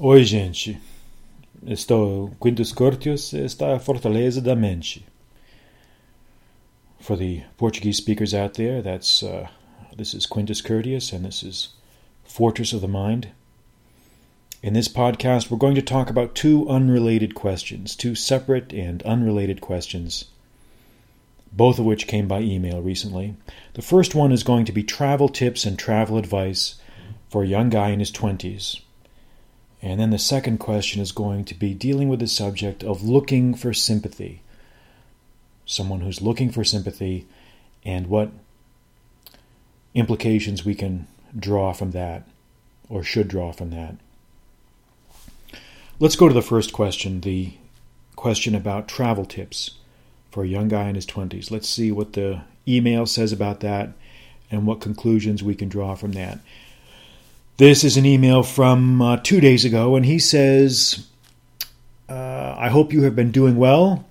Oi, gente. Estou Quintus Curtius está Fortaleza da Mente. For the Portuguese speakers out there, that's uh, this is Quintus Curtius, and this is Fortress of the Mind. In this podcast, we're going to talk about two unrelated questions, two separate and unrelated questions, both of which came by email recently. The first one is going to be travel tips and travel advice for a young guy in his 20s. And then the second question is going to be dealing with the subject of looking for sympathy. Someone who's looking for sympathy and what implications we can draw from that or should draw from that. Let's go to the first question the question about travel tips for a young guy in his 20s. Let's see what the email says about that and what conclusions we can draw from that. This is an email from uh, two days ago, and he says, uh, I hope you have been doing well.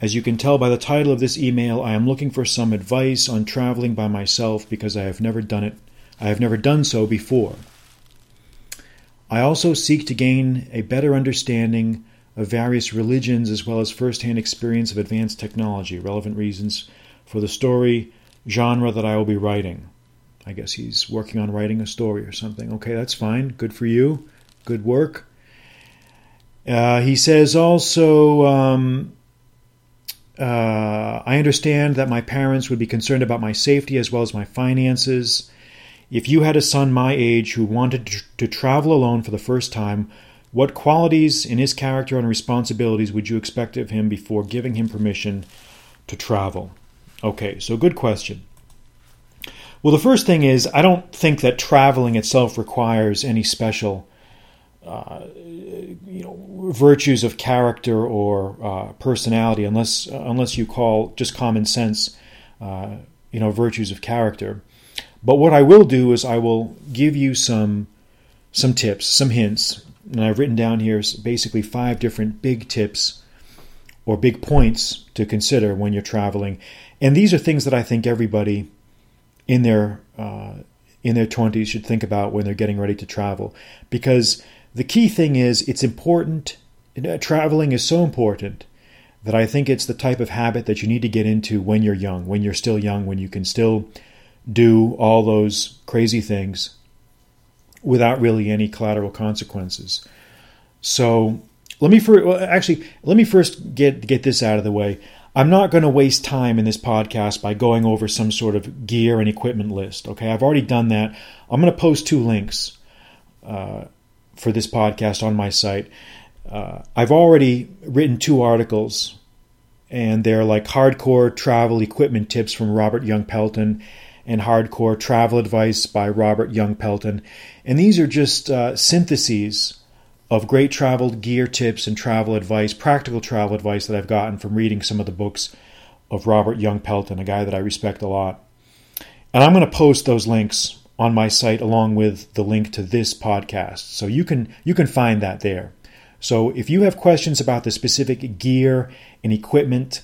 As you can tell by the title of this email, I am looking for some advice on traveling by myself because I have never done it. I have never done so before. I also seek to gain a better understanding of various religions as well as first-hand experience of advanced technology, relevant reasons for the story genre that I will be writing. I guess he's working on writing a story or something. Okay, that's fine. Good for you. Good work. Uh, he says also, um, uh, I understand that my parents would be concerned about my safety as well as my finances. If you had a son my age who wanted to travel alone for the first time, what qualities in his character and responsibilities would you expect of him before giving him permission to travel? Okay, so good question. Well, the first thing is, I don't think that traveling itself requires any special, uh, you know, virtues of character or uh, personality, unless unless you call just common sense, uh, you know, virtues of character. But what I will do is I will give you some some tips, some hints, and I've written down here basically five different big tips or big points to consider when you're traveling, and these are things that I think everybody in their uh, in their 20s should think about when they're getting ready to travel because the key thing is it's important traveling is so important that I think it's the type of habit that you need to get into when you're young, when you're still young, when you can still do all those crazy things without really any collateral consequences. So let me first, well, actually let me first get get this out of the way. I'm not going to waste time in this podcast by going over some sort of gear and equipment list. Okay, I've already done that. I'm going to post two links uh, for this podcast on my site. Uh, I've already written two articles, and they're like hardcore travel equipment tips from Robert Young Pelton and hardcore travel advice by Robert Young Pelton. And these are just uh, syntheses of great travel gear tips and travel advice, practical travel advice that I've gotten from reading some of the books of Robert Young Pelton, a guy that I respect a lot. And I'm going to post those links on my site along with the link to this podcast. So you can you can find that there. So if you have questions about the specific gear and equipment,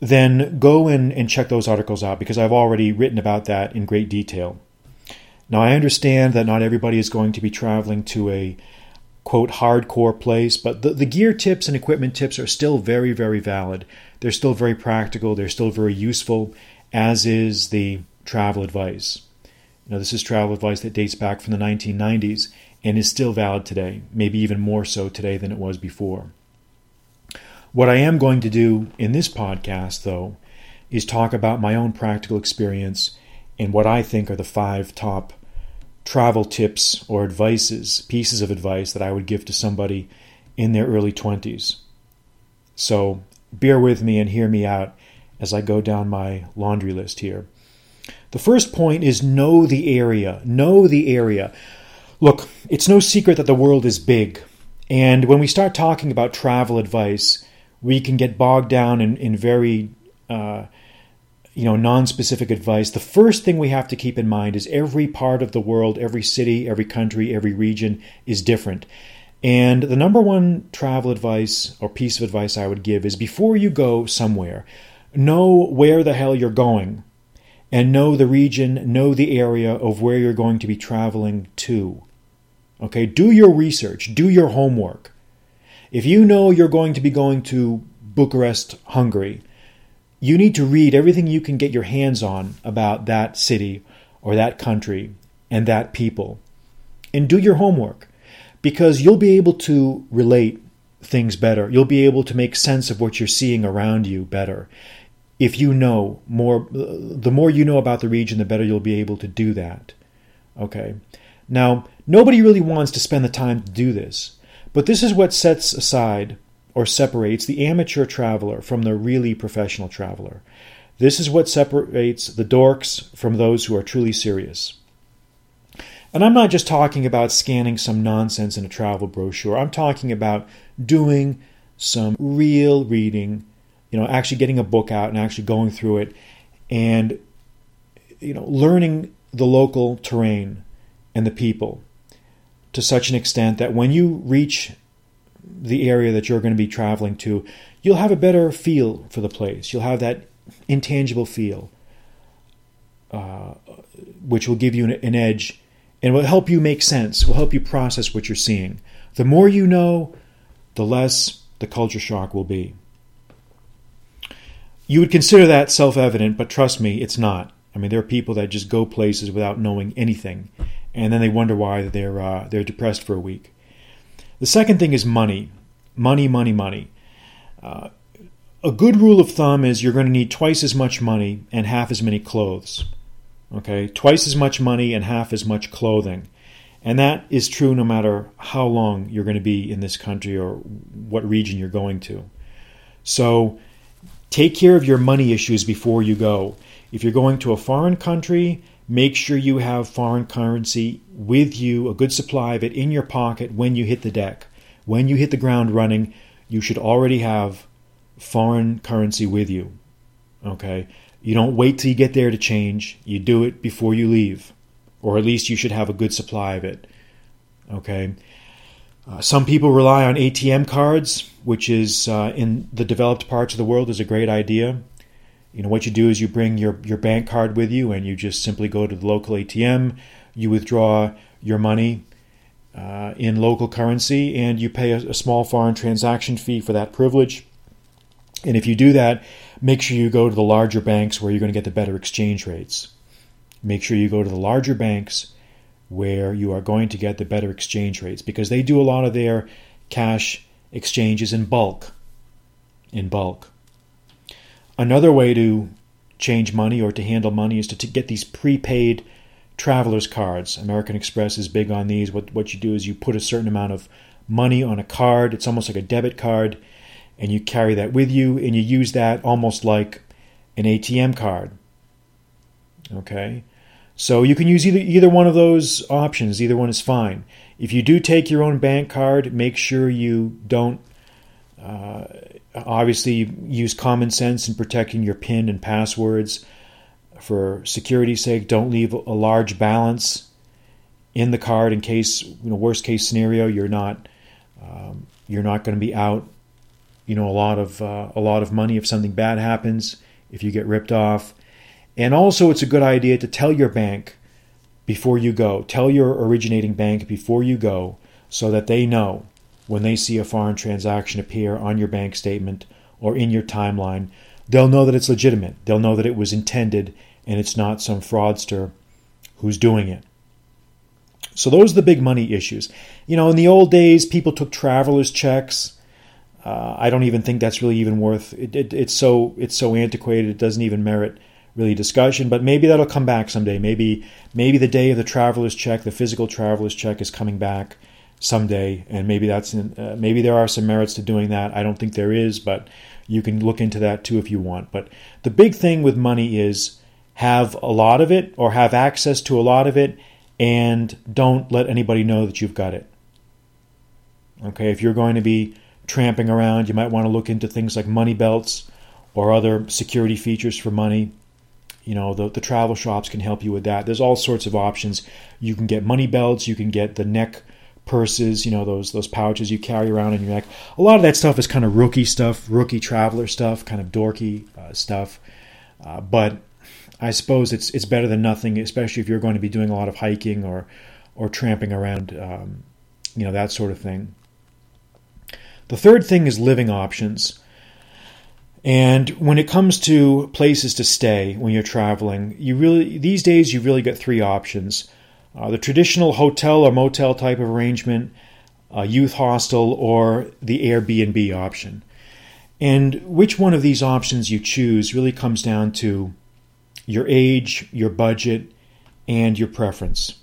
then go in and check those articles out because I've already written about that in great detail. Now I understand that not everybody is going to be traveling to a quote hardcore place, but the, the gear tips and equipment tips are still very, very valid. They're still very practical, they're still very useful, as is the travel advice. Know, this is travel advice that dates back from the 1990s and is still valid today, maybe even more so today than it was before. What I am going to do in this podcast, though, is talk about my own practical experience and what I think are the five top travel tips or advices, pieces of advice that I would give to somebody in their early 20s. So bear with me and hear me out as I go down my laundry list here. The first point is know the area. Know the area. Look, it's no secret that the world is big. And when we start talking about travel advice, we can get bogged down in, in very uh, you know non-specific advice the first thing we have to keep in mind is every part of the world every city every country every region is different and the number one travel advice or piece of advice i would give is before you go somewhere know where the hell you're going and know the region know the area of where you're going to be traveling to Okay, do your research, do your homework. If you know you're going to be going to Bucharest, Hungary, you need to read everything you can get your hands on about that city or that country and that people. And do your homework because you'll be able to relate things better. You'll be able to make sense of what you're seeing around you better. If you know more, the more you know about the region, the better you'll be able to do that. Okay. Now, nobody really wants to spend the time to do this, but this is what sets aside or separates the amateur traveler from the really professional traveler. This is what separates the dorks from those who are truly serious. And I'm not just talking about scanning some nonsense in a travel brochure. I'm talking about doing some real reading, you know, actually getting a book out and actually going through it and you know, learning the local terrain and the people to such an extent that when you reach the area that you're going to be traveling to, you'll have a better feel for the place. You'll have that intangible feel, uh, which will give you an, an edge and will help you make sense, will help you process what you're seeing. The more you know, the less the culture shock will be. You would consider that self evident, but trust me, it's not. I mean, there are people that just go places without knowing anything, and then they wonder why they're uh, they're depressed for a week. The second thing is money, money, money, money. Uh, a good rule of thumb is you're going to need twice as much money and half as many clothes. Okay, twice as much money and half as much clothing. And that is true no matter how long you're going to be in this country or what region you're going to. So take care of your money issues before you go. If you're going to a foreign country, make sure you have foreign currency with you, a good supply of it in your pocket when you hit the deck. When you hit the ground running, you should already have foreign currency with you. Okay? You don't wait till you get there to change. You do it before you leave, or at least you should have a good supply of it. Okay. Uh, some people rely on ATM cards, which is uh, in the developed parts of the world is a great idea. You know what you do is you bring your your bank card with you, and you just simply go to the local ATM. You withdraw your money uh, in local currency, and you pay a, a small foreign transaction fee for that privilege. And if you do that, make sure you go to the larger banks where you're going to get the better exchange rates. Make sure you go to the larger banks where you are going to get the better exchange rates because they do a lot of their cash exchanges in bulk. In bulk. Another way to change money or to handle money is to, to get these prepaid traveler's cards. American Express is big on these. What, what you do is you put a certain amount of money on a card, it's almost like a debit card and you carry that with you and you use that almost like an ATM card. Okay? So you can use either either one of those options. Either one is fine. If you do take your own bank card, make sure you don't uh, obviously use common sense in protecting your PIN and passwords. For security's sake, don't leave a large balance in the card in case, you know, worst case scenario, you're not um, you're not going to be out you know a lot of uh, a lot of money if something bad happens if you get ripped off. And also it's a good idea to tell your bank before you go. Tell your originating bank before you go so that they know when they see a foreign transaction appear on your bank statement or in your timeline they'll know that it's legitimate they'll know that it was intended and it's not some fraudster who's doing it so those are the big money issues you know in the old days people took travelers checks uh, I don't even think that's really even worth it, it, It's so it's so antiquated. It doesn't even merit really discussion. But maybe that'll come back someday. Maybe maybe the day of the traveler's check, the physical traveler's check, is coming back someday, and maybe that's in, uh, maybe there are some merits to doing that. I don't think there is, but you can look into that too if you want. But the big thing with money is have a lot of it or have access to a lot of it, and don't let anybody know that you've got it. Okay, if you're going to be tramping around, you might want to look into things like money belts or other security features for money. You know, the, the travel shops can help you with that. There's all sorts of options. You can get money belts, you can get the neck purses, you know, those those pouches you carry around in your neck. A lot of that stuff is kind of rookie stuff, rookie traveler stuff, kind of dorky uh, stuff. Uh, but I suppose it's it's better than nothing, especially if you're going to be doing a lot of hiking or or tramping around, um, you know, that sort of thing. The third thing is living options. And when it comes to places to stay when you're traveling, you really these days you really get three options: uh, the traditional hotel or motel type of arrangement, a youth hostel, or the Airbnb option. And which one of these options you choose really comes down to your age, your budget, and your preference.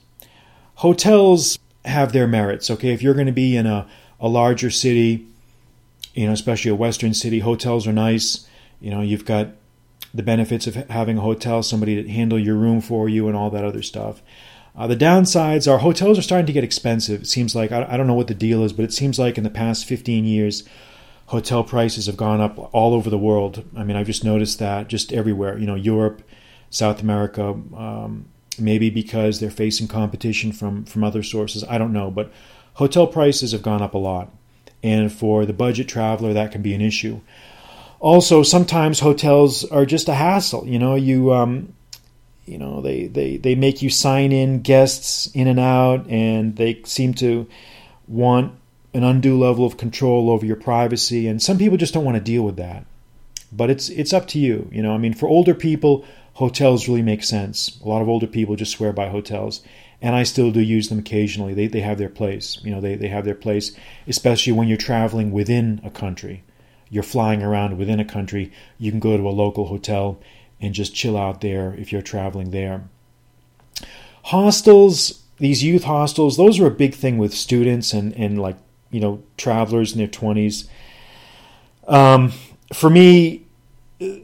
Hotels have their merits. Okay, if you're going to be in a, a larger city, you know, especially a western city, hotels are nice. You know, you've got the benefits of having a hotel, somebody to handle your room for you, and all that other stuff. Uh, the downsides are hotels are starting to get expensive. It seems like I, I don't know what the deal is, but it seems like in the past 15 years, hotel prices have gone up all over the world. I mean, I've just noticed that just everywhere. You know, Europe, South America, um, maybe because they're facing competition from from other sources. I don't know, but hotel prices have gone up a lot, and for the budget traveler, that can be an issue. Also, sometimes hotels are just a hassle. You know, you um, you know they, they they make you sign in guests in and out, and they seem to want an undue level of control over your privacy, and some people just don't want to deal with that. But it's it's up to you. You know, I mean, for older people, hotels really make sense. A lot of older people just swear by hotels, and I still do use them occasionally. They they have their place. You know, they they have their place, especially when you're traveling within a country. You're flying around within a country. You can go to a local hotel and just chill out there if you're traveling there. Hostels, these youth hostels, those are a big thing with students and and like you know travelers in their twenties. Um, for me,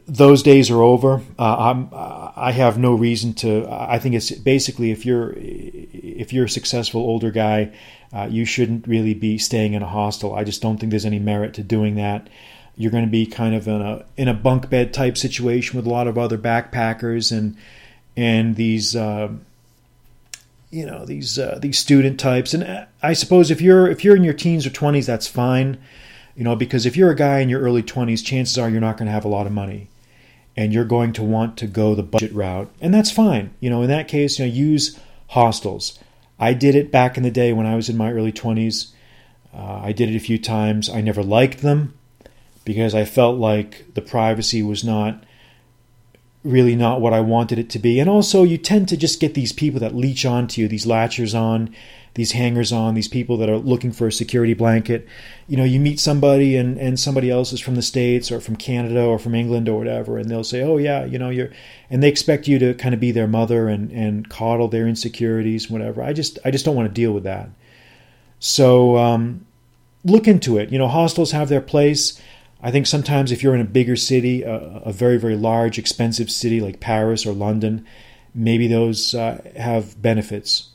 those days are over. Uh, i have no reason to. I think it's basically if you're if you're a successful older guy, uh, you shouldn't really be staying in a hostel. I just don't think there's any merit to doing that. You're going to be kind of in a in a bunk bed type situation with a lot of other backpackers and and these uh, you know these uh, these student types. And I suppose if you're if you're in your teens or twenties, that's fine you know, because if you're a guy in your early 20s, chances are you're not going to have a lot of money and you're going to want to go the budget route. And that's fine. You know, in that case, you know, use hostels. I did it back in the day when I was in my early 20s. Uh, I did it a few times. I never liked them because I felt like the privacy was not really not what I wanted it to be. And also, you tend to just get these people that leech onto you, these latchers on, these hangers on, these people that are looking for a security blanket. You know, you meet somebody and, and somebody else is from the States or from Canada or from England or whatever, and they'll say, Oh yeah, you know, you're and they expect you to kind of be their mother and, and coddle their insecurities, whatever. I just I just don't want to deal with that. So um, look into it. You know, hostels have their place. I think sometimes if you're in a bigger city, a, a very, very large, expensive city like Paris or London, maybe those uh, have benefits.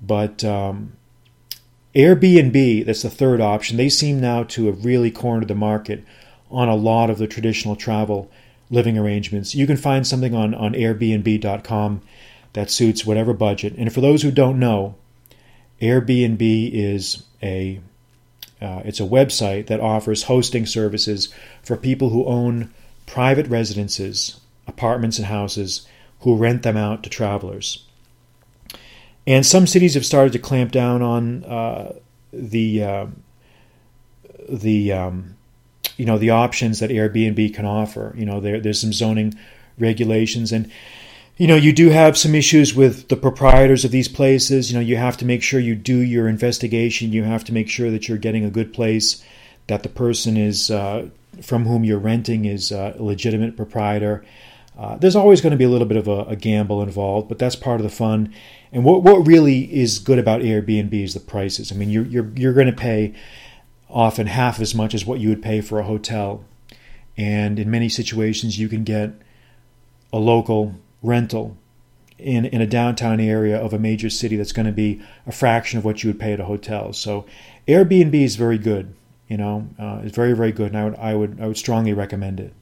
But um, Airbnb, that's the third option, they seem now to have really cornered the market on a lot of the traditional travel living arrangements. You can find something on, on Airbnb.com that suits whatever budget. And for those who don't know, Airbnb is a uh, it's a website that offers hosting services for people who own private residences, apartments and houses, who rent them out to travelers. And some cities have started to clamp down on uh, the uh, the um, you know the options that Airbnb can offer. You know, there, there's some zoning regulations, and you know you do have some issues with the proprietors of these places. You know, you have to make sure you do your investigation. You have to make sure that you're getting a good place, that the person is uh, from whom you're renting is a legitimate proprietor. Uh, there's always going to be a little bit of a, a, gamble involved, but that's part of the fun. And what what really is good about Airbnb is the prices. I mean, you're you're you're going to pay often half as much as what you would pay for a hotel, and in many situations, you can get a local rental in in a downtown area of a major city that's going to be a fraction of what you would pay at a hotel. So, Airbnb is very good. You know, uh, it's very very good, and I would I would I would strongly recommend it.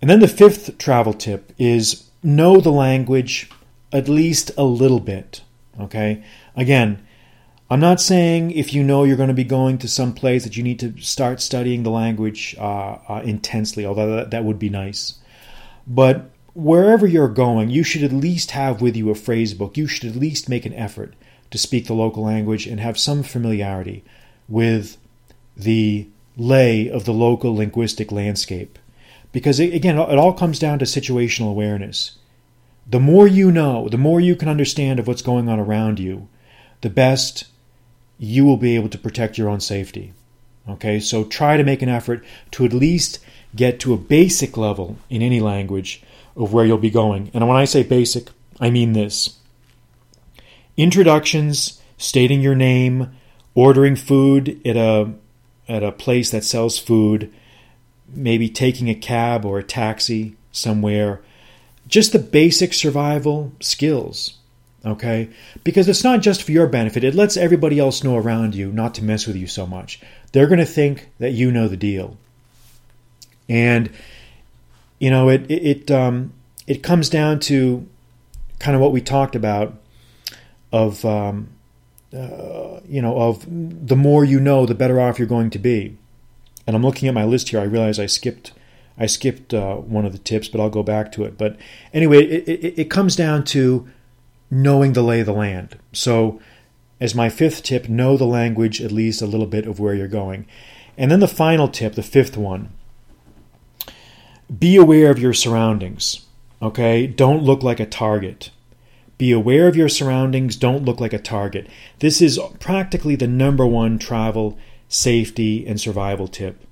And then the fifth travel tip is know the language at least a little bit. Okay? Again, I'm not saying if you know you're going to be going to some place that you need to start studying the language uh, uh, intensely, although that, that would be nice. But wherever you're going, you should at least have with you a phrase book. You should at least make an effort to speak the local language and have some familiarity with the lay of the local linguistic landscape. Because again, it all comes down to situational awareness. The more you know, the more you can understand of what's going on around you, the best you will be able to protect your own safety. Okay, so try to make an effort to at least get to a basic level in any language of where you'll be going. And when I say basic, I mean this introductions, stating your name, ordering food at a at a place that sells food, maybe taking a cab or a taxi somewhere, just the basic survival skills. Okay? Because it's not just for your benefit, it lets everybody else know around you not to mess with you so much. They're going to think that you know the deal. And, you know, it, it, it, um, it comes down to kind of what we talked about of, um, uh, you know, of the more you know, the better off you're going to be. And I'm looking at my list here. I realize I skipped I skipped uh, one of the tips, but I'll go back to it. But anyway, it, it, it comes down to knowing the lay of the land. So, as my fifth tip, know the language at least a little bit of where you're going. And then the final tip, the fifth one, be aware of your surroundings. Okay? Don't look like a target. Be aware of your surroundings. Don't look like a target. This is practically the number one travel safety and survival tip.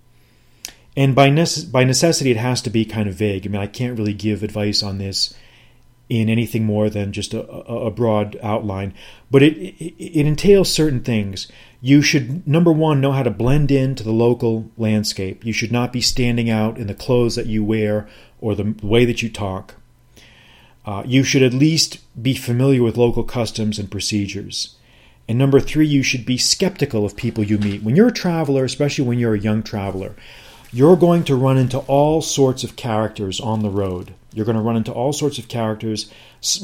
And by, nece- by necessity, it has to be kind of vague. I mean, I can't really give advice on this in anything more than just a, a broad outline, but it, it, it entails certain things. You should, number one, know how to blend into the local landscape. You should not be standing out in the clothes that you wear or the way that you talk. Uh, you should at least be familiar with local customs and procedures. And number three, you should be skeptical of people you meet. When you're a traveler, especially when you're a young traveler, you're going to run into all sorts of characters on the road. You're going to run into all sorts of characters.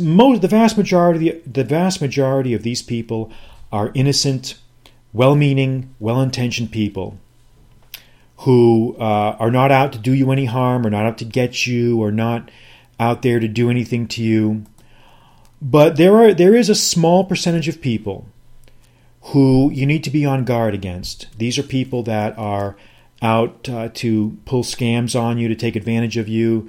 Most, the vast majority, the vast majority of these people are innocent, well-meaning, well-intentioned people who uh, are not out to do you any harm, or not out to get you, or not out there to do anything to you. But there are there is a small percentage of people who you need to be on guard against. These are people that are out uh, to pull scams on you, to take advantage of you.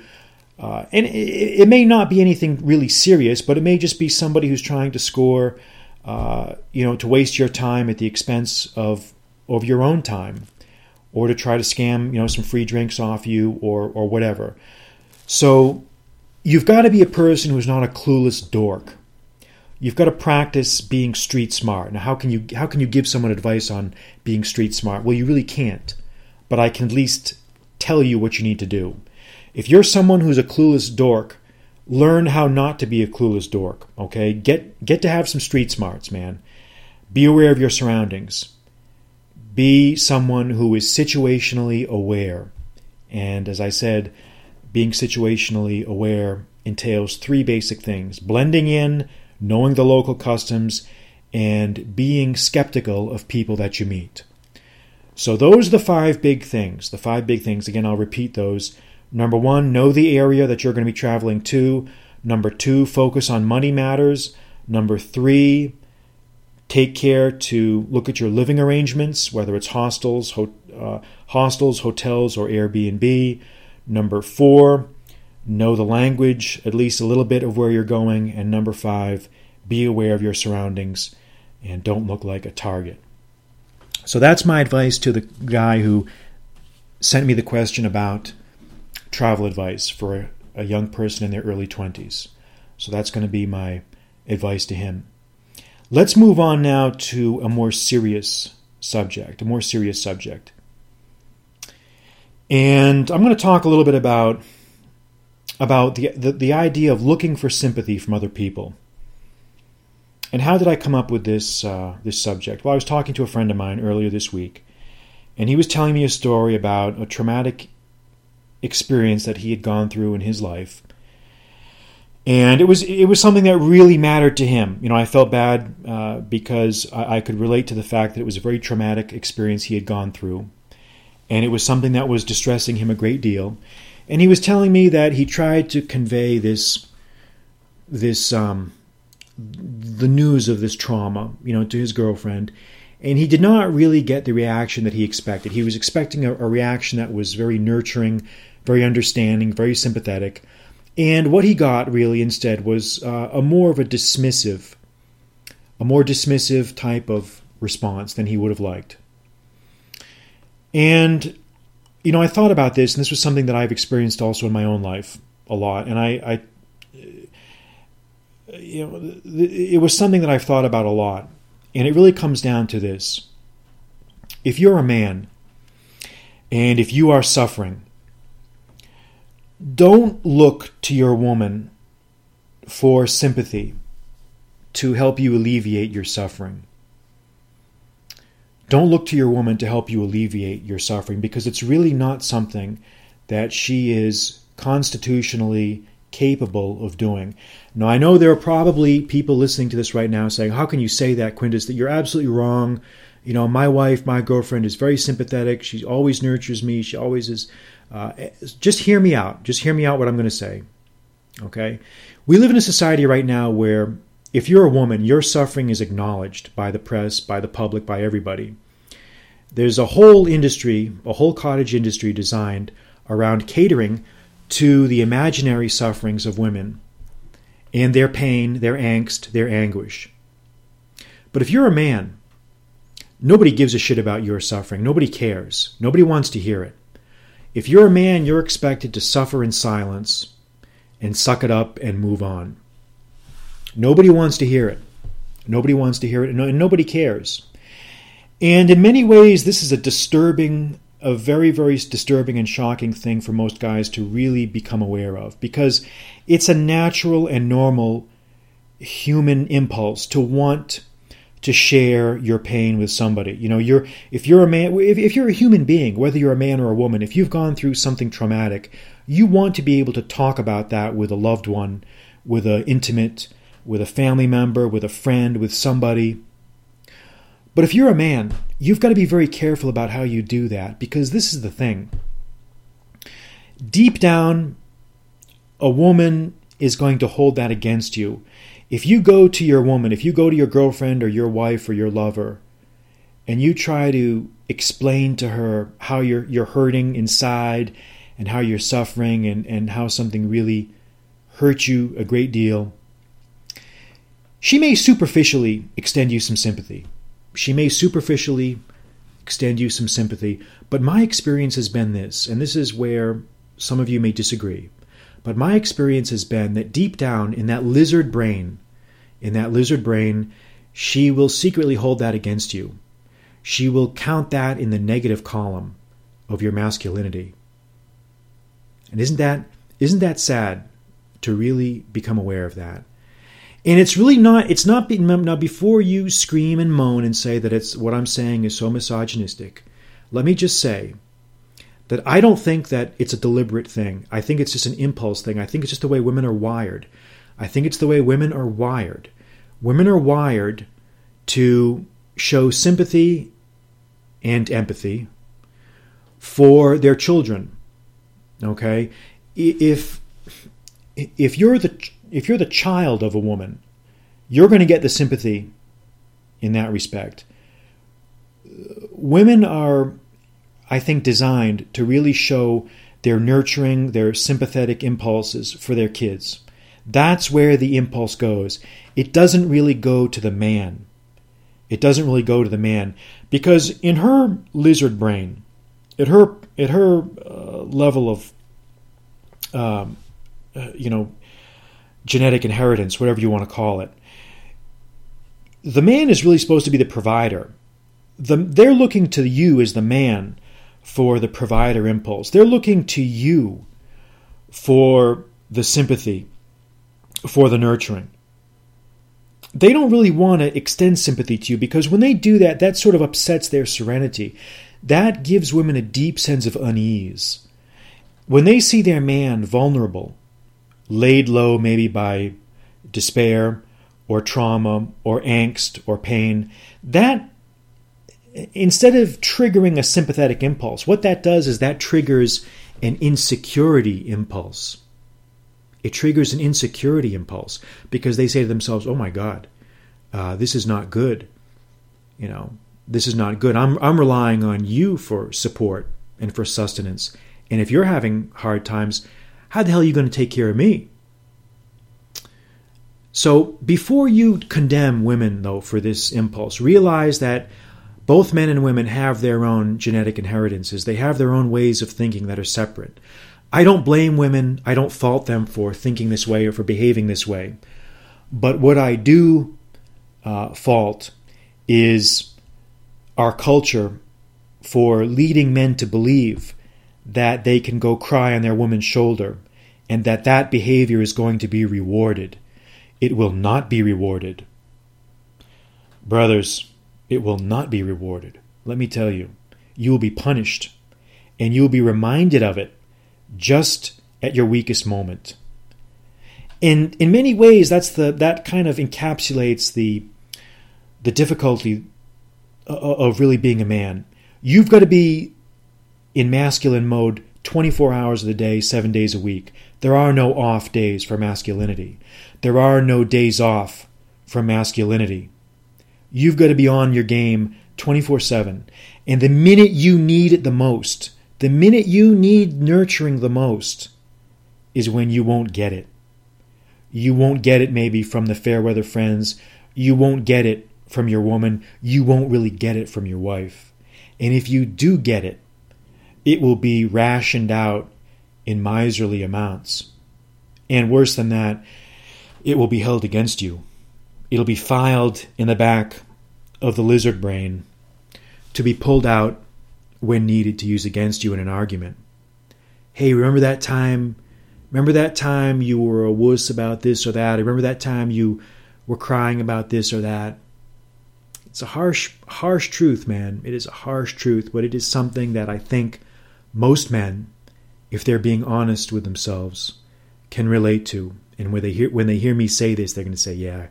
Uh, and it, it, may not be anything really serious, but it may just be somebody who's trying to score, uh, you know, to waste your time at the expense of of your own time, or to try to scam, you know, some free drinks off you, or or whatever. So you've got to be a person who's not a clueless dork. You've got to practice being street smart. Now, how can you how can you give someone advice on being street smart? Well, you really can't but I can at least tell you what you need to do. If you're someone who's a clueless dork, learn how not to be a clueless dork, okay? Get get to have some street smarts, man. Be aware of your surroundings. Be someone who is situationally aware. And as I said, being situationally aware entails three basic things blending in, knowing the local customs, and being skeptical of people that you meet. So those are the five big things. The five big things. Again, I'll repeat those. Number one, know the area that you're going to be traveling to. Number two, focus on money matters. Number three, take care to look at your living arrangements, whether it's hostels, ho- uh, hostels, hotels, or Airbnb. Number four, know the language, at least a little bit of where you're going. And number five, be aware of your surroundings and don't look like a target. So that's my advice to the guy who sent me the question about travel advice for a, a young person in their early 20s. So that's going to be my advice to him. Let's move on now to a more serious subject, a more serious subject. And I'm going to talk a little bit about about the, the, the idea of looking for sympathy from other people. And how did I come up with this uh, this subject? Well, I was talking to a friend of mine earlier this week, and he was telling me a story about a traumatic experience that he had gone through in his life. And it was it was something that really mattered to him. You know, I felt bad uh, because I, I could relate to the fact that it was a very traumatic experience he had gone through, and it was something that was distressing him a great deal. And he was telling me that he tried to convey this, this, um, the news of this trauma, you know, to his girlfriend. And he did not really get the reaction that he expected. He was expecting a, a reaction that was very nurturing, very understanding, very sympathetic. And what he got really instead was uh, a more of a dismissive, a more dismissive type of response than he would have liked. And, you know, I thought about this, and this was something that I've experienced also in my own life a lot. And I, I you know, it was something that I've thought about a lot. And it really comes down to this. If you're a man, and if you are suffering, don't look to your woman for sympathy to help you alleviate your suffering. Don't look to your woman to help you alleviate your suffering because it's really not something that she is constitutionally capable of doing. Now, I know there are probably people listening to this right now saying, How can you say that, Quintus? That you're absolutely wrong. You know, my wife, my girlfriend is very sympathetic. She always nurtures me. She always is uh, just hear me out. Just hear me out what I'm going to say. Okay? We live in a society right now where if you're a woman, your suffering is acknowledged by the press, by the public, by everybody. There's a whole industry, a whole cottage industry designed around catering to the imaginary sufferings of women and their pain, their angst, their anguish. But if you're a man, nobody gives a shit about your suffering. Nobody cares. Nobody wants to hear it. If you're a man, you're expected to suffer in silence and suck it up and move on. Nobody wants to hear it. Nobody wants to hear it, and nobody cares. And in many ways, this is a disturbing, a very, very disturbing and shocking thing for most guys to really become aware of because it's a natural and normal human impulse to want to share your pain with somebody. You know, you're if you're a man, if, if you're a human being, whether you're a man or a woman, if you've gone through something traumatic, you want to be able to talk about that with a loved one, with an intimate, with a family member, with a friend, with somebody. But if you're a man, you've got to be very careful about how you do that because this is the thing. Deep down, a woman is going to hold that against you if you go to your woman, if you go to your girlfriend or your wife or your lover, and you try to explain to her how you're you're hurting inside and how you're suffering and, and how something really hurt you a great deal, she may superficially extend you some sympathy. She may superficially extend you some sympathy, but my experience has been this, and this is where some of you may disagree. But my experience has been that deep down in that lizard brain, in that lizard brain, she will secretly hold that against you. She will count that in the negative column of your masculinity. And isn't that isn't that sad to really become aware of that? And it's really not it's not now before you scream and moan and say that it's what I'm saying is so misogynistic. Let me just say that I don't think that it's a deliberate thing. I think it's just an impulse thing. I think it's just the way women are wired. I think it's the way women are wired. Women are wired to show sympathy and empathy for their children. Okay? If if you're the if you're the child of a woman, you're going to get the sympathy in that respect. Women are I think designed to really show their nurturing, their sympathetic impulses for their kids. That's where the impulse goes. It doesn't really go to the man. It doesn't really go to the man because in her lizard brain, at her at her uh, level of um, uh, you know genetic inheritance, whatever you want to call it, the man is really supposed to be the provider. The, they're looking to you as the man for the provider impulse. They're looking to you for the sympathy for the nurturing. They don't really want to extend sympathy to you because when they do that, that sort of upsets their serenity. That gives women a deep sense of unease. When they see their man vulnerable, laid low maybe by despair or trauma or angst or pain, that instead of triggering a sympathetic impulse, what that does is that triggers an insecurity impulse. It triggers an insecurity impulse because they say to themselves, "Oh my God, uh, this is not good. You know, this is not good. I'm I'm relying on you for support and for sustenance. And if you're having hard times, how the hell are you going to take care of me?" So before you condemn women, though, for this impulse, realize that both men and women have their own genetic inheritances. They have their own ways of thinking that are separate. I don't blame women. I don't fault them for thinking this way or for behaving this way. But what I do uh, fault is our culture for leading men to believe that they can go cry on their woman's shoulder and that that behavior is going to be rewarded it will not be rewarded. Brothers, it will not be rewarded. Let me tell you, you will be punished, and you will be reminded of it just at your weakest moment. And in many ways, that's the that kind of encapsulates the the difficulty of really being a man. You've got to be in masculine mode 24 hours of the day, seven days a week. There are no off days for masculinity. There are no days off from masculinity. You've got to be on your game 24 7. And the minute you need it the most, the minute you need nurturing the most, is when you won't get it. You won't get it maybe from the fair weather friends. You won't get it from your woman. You won't really get it from your wife. And if you do get it, it will be rationed out in miserly amounts. And worse than that, it will be held against you. It'll be filed in the back of the lizard brain to be pulled out when needed to use against you in an argument. Hey, remember that time? Remember that time you were a wuss about this or that? Remember that time you were crying about this or that? It's a harsh, harsh truth, man. It is a harsh truth, but it is something that I think most men, if they're being honest with themselves, can relate to. And when they hear when they hear me say this, they're going to say, "Yeah,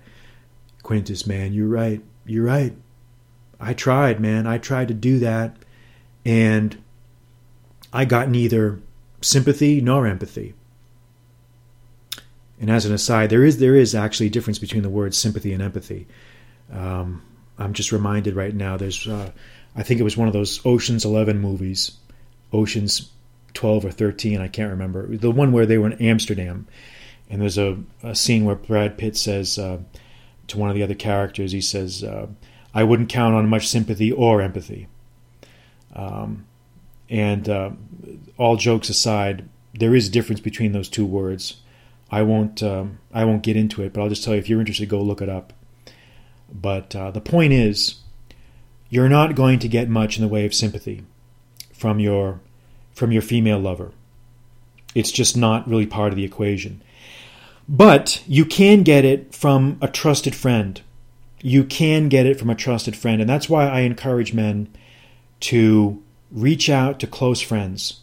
Quintus, man, you're right. You're right. I tried, man. I tried to do that, and I got neither sympathy nor empathy." And as an aside, there is there is actually a difference between the words sympathy and empathy. Um, I'm just reminded right now. There's, uh, I think it was one of those Ocean's Eleven movies, Ocean's 12 or 13, I can't remember. The one where they were in Amsterdam, and there's a, a scene where Brad Pitt says uh, to one of the other characters, he says, uh, I wouldn't count on much sympathy or empathy. Um, and uh, all jokes aside, there is a difference between those two words. I won't um, I won't get into it, but I'll just tell you if you're interested, go look it up. But uh, the point is, you're not going to get much in the way of sympathy from your from your female lover. It's just not really part of the equation. But you can get it from a trusted friend. You can get it from a trusted friend. And that's why I encourage men to reach out to close friends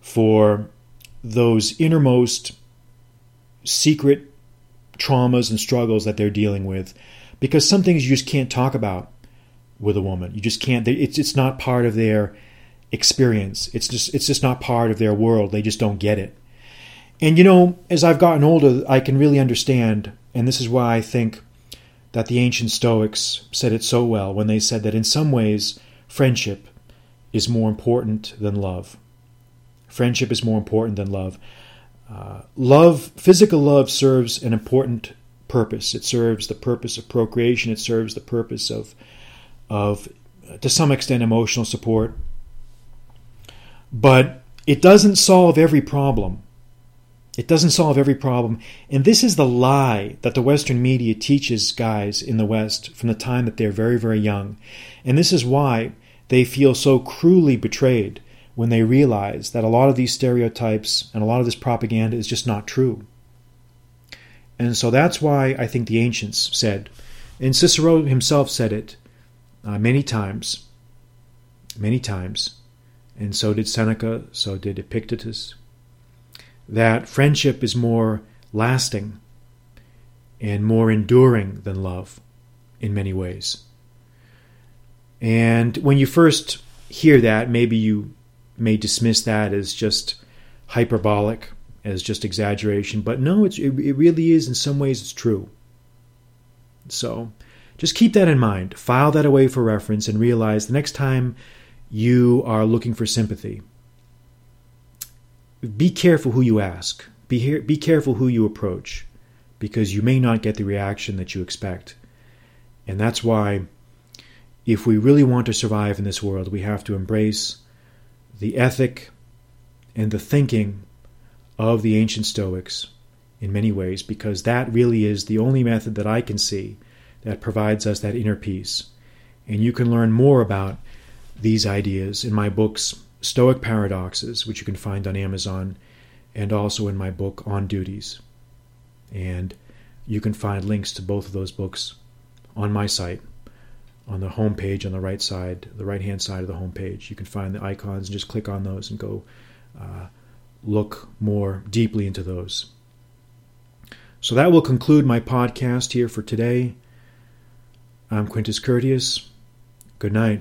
for those innermost secret traumas and struggles that they're dealing with. Because some things you just can't talk about with a woman. You just can't. It's, it's not part of their experience. It's just it's just not part of their world. They just don't get it. And you know, as I've gotten older, I can really understand, and this is why I think that the ancient Stoics said it so well when they said that in some ways, friendship is more important than love. Friendship is more important than love. Uh, love, physical love, serves an important purpose. It serves the purpose of procreation. It serves the purpose of, of, to some extent, emotional support. But it doesn't solve every problem. It doesn't solve every problem. And this is the lie that the Western media teaches guys in the West from the time that they're very, very young. And this is why they feel so cruelly betrayed when they realize that a lot of these stereotypes and a lot of this propaganda is just not true. And so that's why I think the ancients said, and Cicero himself said it uh, many times, many times, and so did Seneca, so did Epictetus, that friendship is more lasting and more enduring than love in many ways. And when you first hear that, maybe you may dismiss that as just hyperbolic, as just exaggeration, but no, it, it really is, in some ways, it's true. So just keep that in mind. File that away for reference and realize the next time you are looking for sympathy, be careful who you ask. Be, be careful who you approach because you may not get the reaction that you expect. And that's why, if we really want to survive in this world, we have to embrace the ethic and the thinking of the ancient Stoics in many ways, because that really is the only method that I can see that provides us that inner peace. And you can learn more about these ideas in my books, Stoic Paradoxes, which you can find on Amazon, and also in my book, On Duties. And you can find links to both of those books on my site on the home page on the right side, the right hand side of the home page. You can find the icons and just click on those and go uh, look more deeply into those. So that will conclude my podcast here for today. I'm Quintus Curtius. Good night.